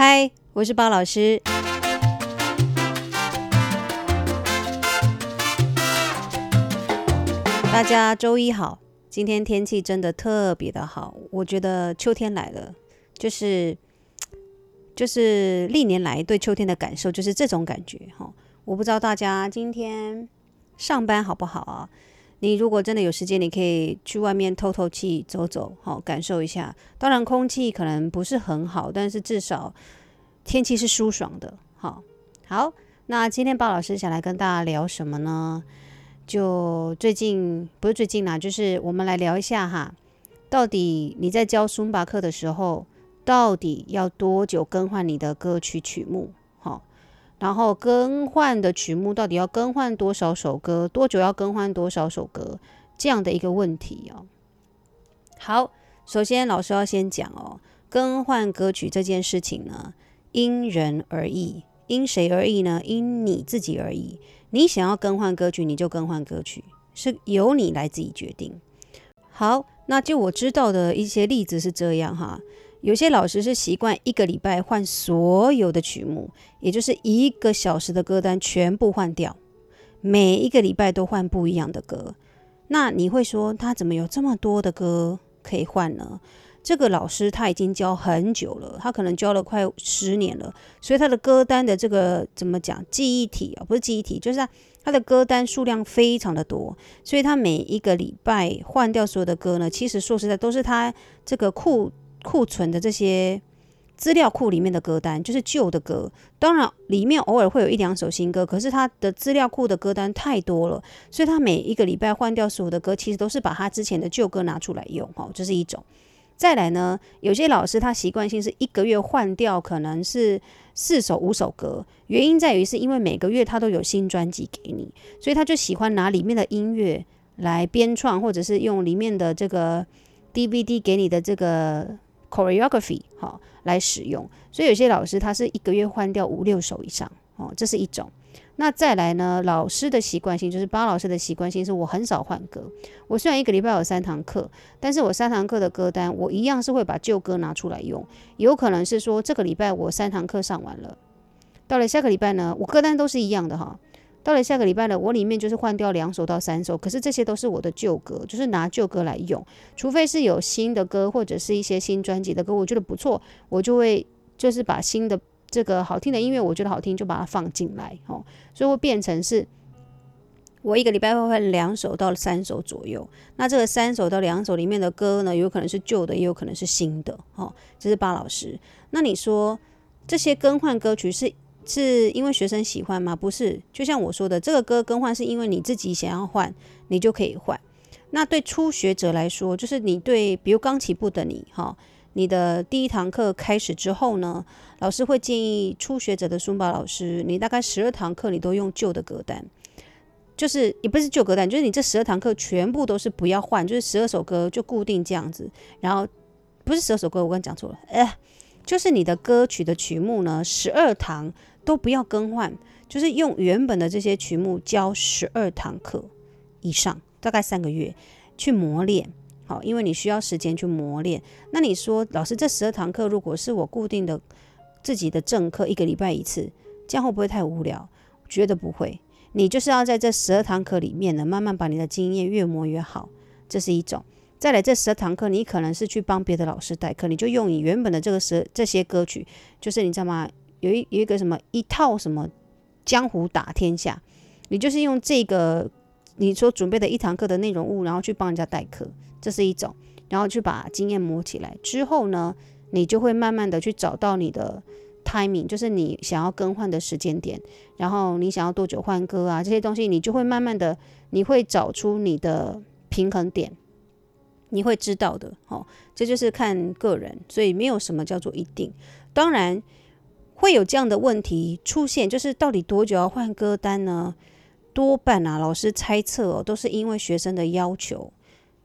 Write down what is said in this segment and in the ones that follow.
嗨，我是包老师。大家周一好，今天天气真的特别的好，我觉得秋天来了，就是就是历年来对秋天的感受就是这种感觉哈。我不知道大家今天上班好不好啊？你如果真的有时间，你可以去外面透透气、走走，好感受一下。当然，空气可能不是很好，但是至少天气是舒爽的。好，好，那今天鲍老师想来跟大家聊什么呢？就最近不是最近啦，就是我们来聊一下哈，到底你在教松巴课的时候，到底要多久更换你的歌曲曲目？然后更换的曲目到底要更换多少首歌？多久要更换多少首歌？这样的一个问题哦。好，首先老师要先讲哦，更换歌曲这件事情呢，因人而异。因谁而异呢？因你自己而异。你想要更换歌曲，你就更换歌曲，是由你来自己决定。好，那就我知道的一些例子是这样哈。有些老师是习惯一个礼拜换所有的曲目，也就是一个小时的歌单全部换掉，每一个礼拜都换不一样的歌。那你会说他怎么有这么多的歌可以换呢？这个老师他已经教很久了，他可能教了快十年了，所以他的歌单的这个怎么讲记忆体啊，不是记忆体，就是他他的歌单数量非常的多，所以他每一个礼拜换掉所有的歌呢，其实说实在都是他这个库。库存的这些资料库里面的歌单就是旧的歌，当然里面偶尔会有一两首新歌，可是他的资料库的歌单太多了，所以他每一个礼拜换掉所有的歌，其实都是把他之前的旧歌拿出来用，哈，这是一种。再来呢，有些老师他习惯性是一个月换掉，可能是四首五首歌，原因在于是因为每个月他都有新专辑给你，所以他就喜欢拿里面的音乐来编创，或者是用里面的这个 DVD 给你的这个。Choreography 好来使用，所以有些老师他是一个月换掉五六首以上哦，这是一种。那再来呢，老师的习惯性就是巴老师的习惯性是我很少换歌。我虽然一个礼拜有三堂课，但是我三堂课的歌单我一样是会把旧歌拿出来用。有可能是说这个礼拜我三堂课上完了，到了下个礼拜呢，我歌单都是一样的哈。到了下个礼拜呢，我里面就是换掉两首到三首，可是这些都是我的旧歌，就是拿旧歌来用。除非是有新的歌或者是一些新专辑的歌，我觉得不错，我就会就是把新的这个好听的音乐，我觉得好听就把它放进来哦。所以会变成是，我一个礼拜会换两首到三首左右。那这个三首到两首里面的歌呢，有可能是旧的，也有可能是新的哦。这是巴老师。那你说这些更换歌曲是？是因为学生喜欢吗？不是，就像我说的，这个歌更换是因为你自己想要换，你就可以换。那对初学者来说，就是你对，比如刚起步的你，哈，你的第一堂课开始之后呢，老师会建议初学者的尊巴老师，你大概十二堂课你都用旧的歌单，就是也不是旧歌单，就是你这十二堂课全部都是不要换，就是十二首歌就固定这样子。然后不是十二首歌，我刚讲错了，哎，就是你的歌曲的曲目呢，十二堂。都不要更换，就是用原本的这些曲目教十二堂课以上，大概三个月去磨练。好，因为你需要时间去磨练。那你说，老师这十二堂课如果是我固定的自己的正课，一个礼拜一次，这样会不会太无聊？觉得不会。你就是要在这十二堂课里面呢，慢慢把你的经验越磨越好，这是一种。再来这十二堂课，你可能是去帮别的老师代课，你就用你原本的这个十这些歌曲，就是你知道吗？有一有一个什么一套什么江湖打天下，你就是用这个你所准备的一堂课的内容物，然后去帮人家代课，这是一种，然后去把经验磨起来之后呢，你就会慢慢的去找到你的 timing，就是你想要更换的时间点，然后你想要多久换歌啊，这些东西你就会慢慢的，你会找出你的平衡点，你会知道的，哦，这就是看个人，所以没有什么叫做一定，当然。会有这样的问题出现，就是到底多久要换歌单呢？多半啊，老师猜测哦，都是因为学生的要求，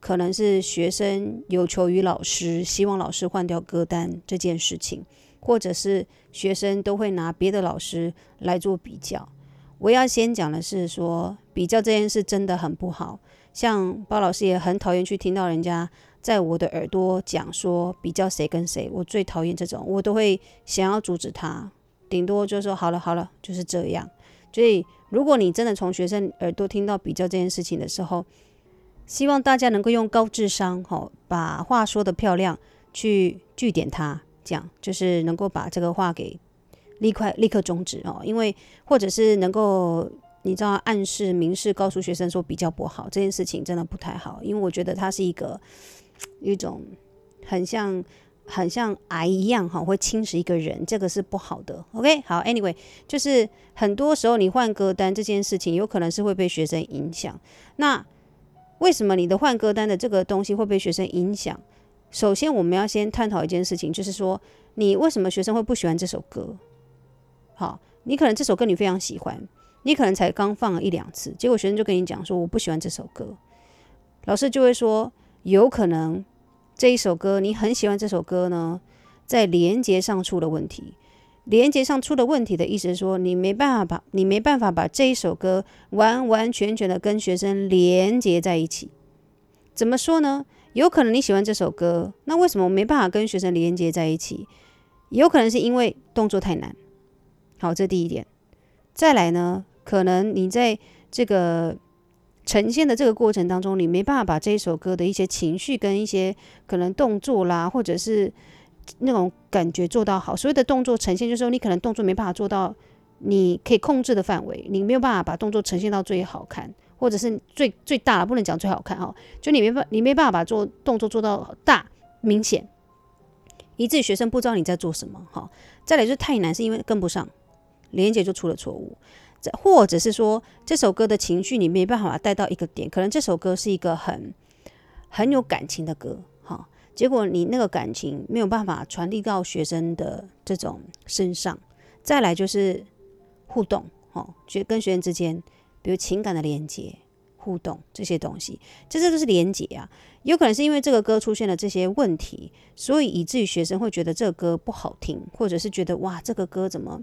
可能是学生有求于老师，希望老师换掉歌单这件事情，或者是学生都会拿别的老师来做比较。我要先讲的是说，比较这件事真的很不好，像包老师也很讨厌去听到人家在我的耳朵讲说比较谁跟谁，我最讨厌这种，我都会想要阻止他，顶多就说好了好了，就是这样。所以，如果你真的从学生耳朵听到比较这件事情的时候，希望大家能够用高智商，吼，把话说得漂亮，去据点他，这样就是能够把这个话给立刻立刻终止哦，因为或者是能够。你知道暗示、明示告诉学生说比较不好这件事情真的不太好，因为我觉得它是一个一种很像很像癌一样哈，会侵蚀一个人，这个是不好的。OK，好，Anyway，就是很多时候你换歌单这件事情，有可能是会被学生影响。那为什么你的换歌单的这个东西会被学生影响？首先，我们要先探讨一件事情，就是说你为什么学生会不喜欢这首歌？好，你可能这首歌你非常喜欢。你可能才刚放了一两次，结果学生就跟你讲说我不喜欢这首歌，老师就会说有可能这一首歌你很喜欢这首歌呢，在连接上出了问题。连接上出了问题的意思是说你没办法把你没办法把这一首歌完完全全的跟学生连接在一起。怎么说呢？有可能你喜欢这首歌，那为什么我没办法跟学生连接在一起？有可能是因为动作太难。好，这第一点。再来呢，可能你在这个呈现的这个过程当中，你没办法把这一首歌的一些情绪跟一些可能动作啦，或者是那种感觉做到好。所谓的动作呈现，就是说你可能动作没办法做到你可以控制的范围，你没有办法把动作呈现到最好看，或者是最最大，不能讲最好看哈，就你没办你没办法把做动作做到大明显，以至于学生不知道你在做什么哈。再来就是太难，是因为跟不上。连接就出了错误，或者是说这首歌的情绪你没办法带到一个点，可能这首歌是一个很很有感情的歌，哈，结果你那个感情没有办法传递到学生的这种身上。再来就是互动，哈，学跟学生之间，比如情感的连接、互动这些东西，这这都是连接啊。有可能是因为这个歌出现了这些问题，所以以至于学生会觉得这个歌不好听，或者是觉得哇，这个歌怎么？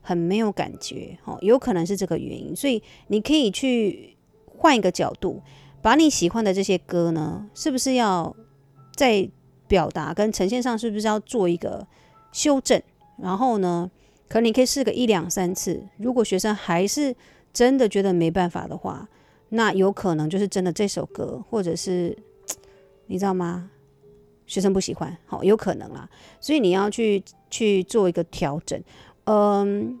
很没有感觉，哦，有可能是这个原因，所以你可以去换一个角度，把你喜欢的这些歌呢，是不是要在表达跟呈现上，是不是要做一个修正？然后呢，可能你可以试个一两三次，如果学生还是真的觉得没办法的话，那有可能就是真的这首歌，或者是你知道吗？学生不喜欢，好，有可能啦，所以你要去去做一个调整。嗯，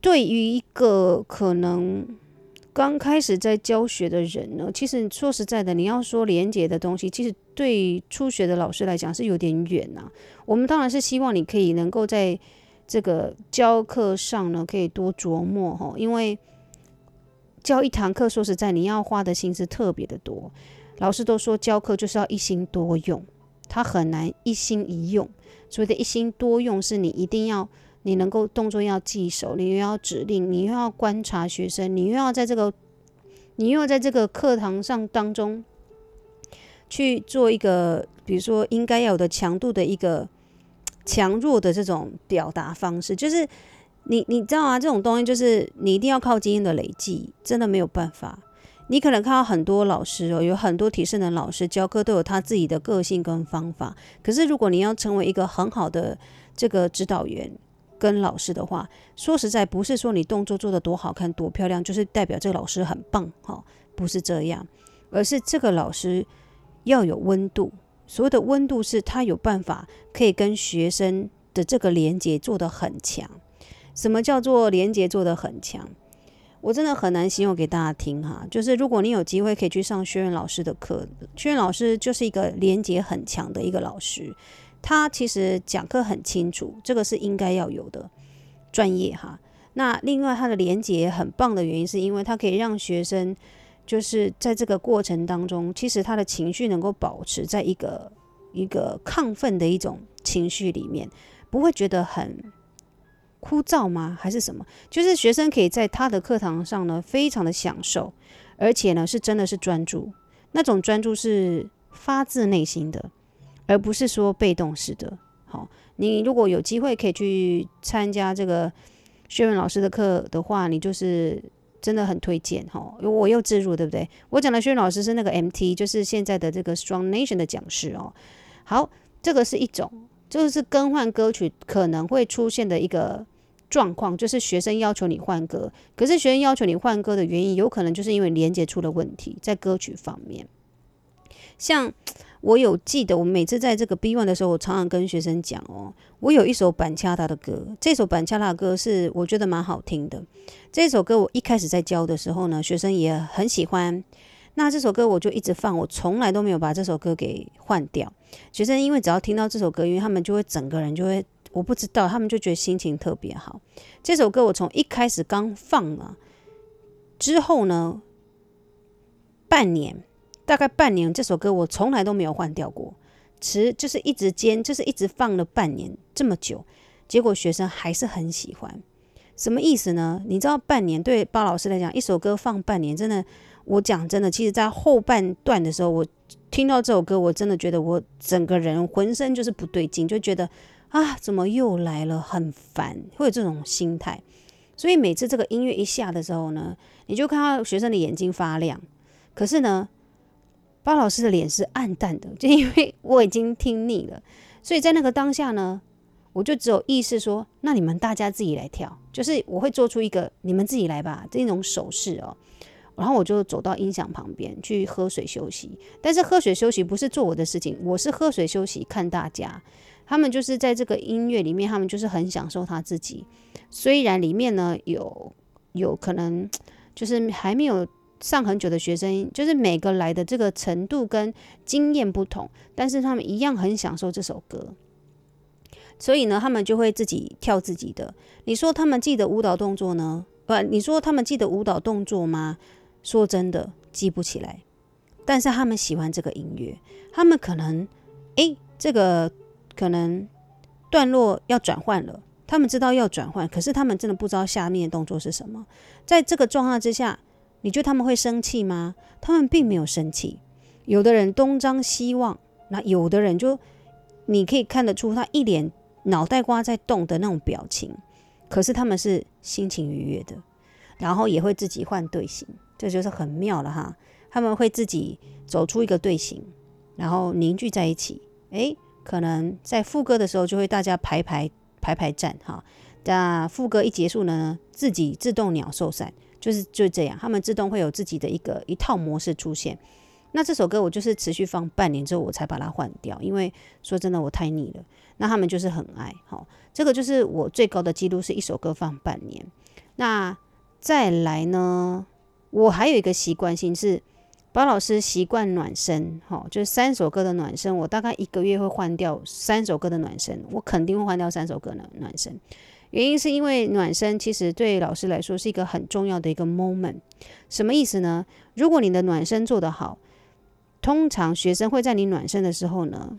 对于一个可能刚开始在教学的人呢，其实说实在的，你要说连结的东西，其实对初学的老师来讲是有点远呐。我们当然是希望你可以能够在这个教课上呢，可以多琢磨哈，因为教一堂课，说实在，你要花的心思特别的多。老师都说教课就是要一心多用，他很难一心一用。所谓的一心多用，是你一定要，你能够动作要记熟，你又要指令，你又要观察学生，你又要在这个，你又要在这个课堂上当中去做一个，比如说应该要有的强度的一个强弱的这种表达方式，就是你你知道啊，这种东西就是你一定要靠经验的累积，真的没有办法。你可能看到很多老师哦，有很多体适能老师教课都有他自己的个性跟方法。可是如果你要成为一个很好的这个指导员跟老师的话，说实在不是说你动作做得多好看多漂亮，就是代表这个老师很棒哈，不是这样，而是这个老师要有温度。所谓的温度是他有办法可以跟学生的这个连接做得很强。什么叫做连接做得很强？我真的很难形容给大家听哈，就是如果你有机会可以去上薛润老师的课，薛润老师就是一个连接很强的一个老师，他其实讲课很清楚，这个是应该要有的专业哈。那另外他的连接很棒的原因，是因为他可以让学生就是在这个过程当中，其实他的情绪能够保持在一个一个亢奋的一种情绪里面，不会觉得很。枯燥吗？还是什么？就是学生可以在他的课堂上呢，非常的享受，而且呢，是真的是专注，那种专注是发自内心的，而不是说被动式的。好，你如果有机会可以去参加这个薛润老师的课的话，你就是真的很推荐哈，我又自入对不对？我讲的学员老师是那个 MT，就是现在的这个 Strong Nation 的讲师哦。好，这个是一种，就是更换歌曲可能会出现的一个状况，就是学生要求你换歌，可是学生要求你换歌的原因，有可能就是因为连接出了问题，在歌曲方面，像。我有记得，我每次在这个 B one 的时候，我常常跟学生讲哦，我有一首板恰他的歌，这首板恰他的歌是我觉得蛮好听的。这首歌我一开始在教的时候呢，学生也很喜欢。那这首歌我就一直放，我从来都没有把这首歌给换掉。学生因为只要听到这首歌，因为他们就会整个人就会，我不知道，他们就觉得心情特别好。这首歌我从一开始刚放了之后呢，半年。大概半年，这首歌我从来都没有换掉过，词就是一直坚，就是一直放了半年这么久，结果学生还是很喜欢。什么意思呢？你知道半年对包老师来讲，一首歌放半年，真的，我讲真的，其实在后半段的时候，我听到这首歌，我真的觉得我整个人浑身就是不对劲，就觉得啊，怎么又来了，很烦，会有这种心态。所以每次这个音乐一下的时候呢，你就看到学生的眼睛发亮，可是呢。包老师的脸是暗淡的，就因为 我已经听腻了，所以在那个当下呢，我就只有意识说：“那你们大家自己来跳。”就是我会做出一个“你们自己来吧”这种手势哦，然后我就走到音响旁边去喝水休息。但是喝水休息不是做我的事情，我是喝水休息看大家。他们就是在这个音乐里面，他们就是很享受他自己。虽然里面呢有有可能就是还没有。上很久的学生，就是每个来的这个程度跟经验不同，但是他们一样很享受这首歌，所以呢，他们就会自己跳自己的。你说他们记得舞蹈动作呢？不，你说他们记得舞蹈动作吗？说真的，记不起来。但是他们喜欢这个音乐，他们可能，诶，这个可能段落要转换了，他们知道要转换，可是他们真的不知道下面的动作是什么。在这个状况之下。你觉得他们会生气吗？他们并没有生气。有的人东张西望，那有的人就你可以看得出他一脸脑袋瓜在动的那种表情。可是他们是心情愉悦的，然后也会自己换队形，这就是很妙了哈。他们会自己走出一个队形，然后凝聚在一起。诶，可能在副歌的时候就会大家排排排排站哈。那副歌一结束呢，自己自动鸟兽散。就是就这样，他们自动会有自己的一个一套模式出现。那这首歌我就是持续放半年之后，我才把它换掉，因为说真的我太腻了。那他们就是很爱，好，这个就是我最高的记录是一首歌放半年。那再来呢，我还有一个习惯性是，包老师习惯暖身，好，就是三首歌的暖身，我大概一个月会换掉三首歌的暖身，我肯定会换掉三首歌的暖身。原因是因为暖身其实对老师来说是一个很重要的一个 moment，什么意思呢？如果你的暖身做得好，通常学生会在你暖身的时候呢，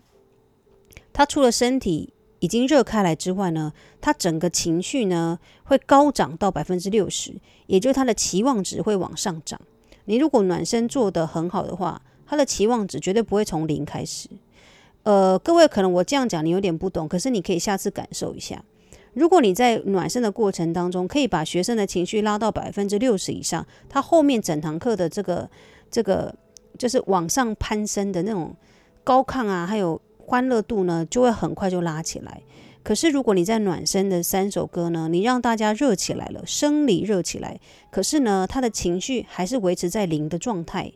他除了身体已经热开来之外呢，他整个情绪呢会高涨到百分之六十，也就是他的期望值会往上涨。你如果暖身做得很好的话，他的期望值绝对不会从零开始。呃，各位可能我这样讲你有点不懂，可是你可以下次感受一下。如果你在暖身的过程当中，可以把学生的情绪拉到百分之六十以上，他后面整堂课的这个这个就是往上攀升的那种高亢啊，还有欢乐度呢，就会很快就拉起来。可是如果你在暖身的三首歌呢，你让大家热起来了，生理热起来，可是呢，他的情绪还是维持在零的状态，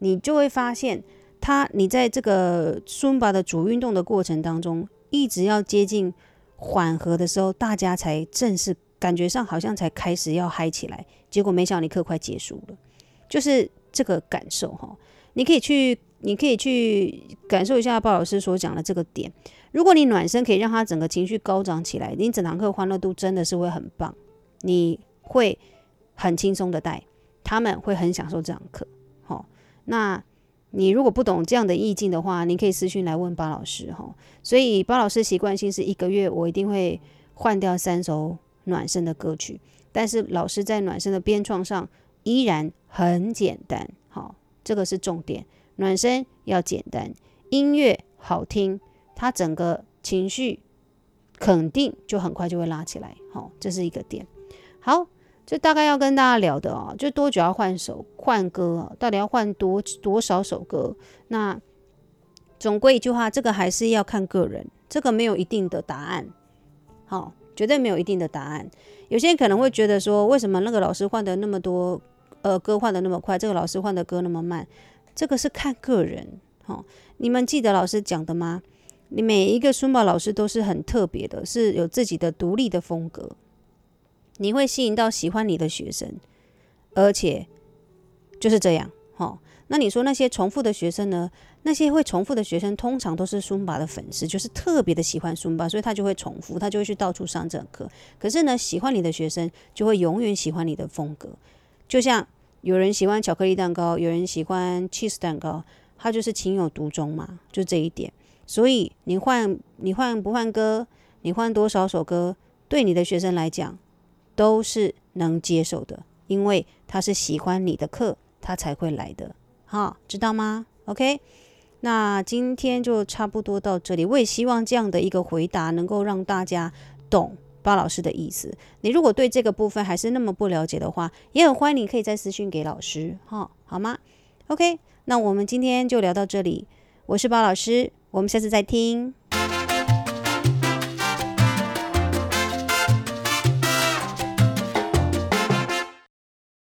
你就会发现他，你在这个尊巴的主运动的过程当中，一直要接近。缓和的时候，大家才正式感觉上好像才开始要嗨起来，结果没想到你课快结束了，就是这个感受哈。你可以去，你可以去感受一下鲍老师所讲的这个点。如果你暖身可以让他整个情绪高涨起来，你整堂课欢乐度真的是会很棒，你会很轻松的带，他们会很享受这堂课。好，那。你如果不懂这样的意境的话，你可以私讯来问巴老师哈。所以巴老师习惯性是一个月我一定会换掉三首暖身的歌曲，但是老师在暖身的编创上依然很简单。好，这个是重点，暖身要简单，音乐好听，他整个情绪肯定就很快就会拉起来。好，这是一个点。好。这大概要跟大家聊的哦，就多久要换首换歌，到底要换多多少首歌？那总归一句话，这个还是要看个人，这个没有一定的答案，好，绝对没有一定的答案。有些人可能会觉得说，为什么那个老师换的那么多，呃，歌换的那么快，这个老师换的歌那么慢？这个是看个人，哦，你们记得老师讲的吗？你每一个书包老师都是很特别的，是有自己的独立的风格。你会吸引到喜欢你的学生，而且就是这样，哦。那你说那些重复的学生呢？那些会重复的学生通常都是书法的粉丝，就是特别的喜欢书法，所以他就会重复，他就会去到处上这课。可是呢，喜欢你的学生就会永远喜欢你的风格。就像有人喜欢巧克力蛋糕，有人喜欢 cheese 蛋糕，他就是情有独钟嘛，就这一点。所以你换你换不换歌，你换多少首歌，对你的学生来讲。都是能接受的，因为他是喜欢你的课，他才会来的，好，知道吗？OK，那今天就差不多到这里。我也希望这样的一个回答能够让大家懂包老师的意思。你如果对这个部分还是那么不了解的话，也很欢迎你可以再私信给老师，哈，好吗？OK，那我们今天就聊到这里。我是包老师，我们下次再听。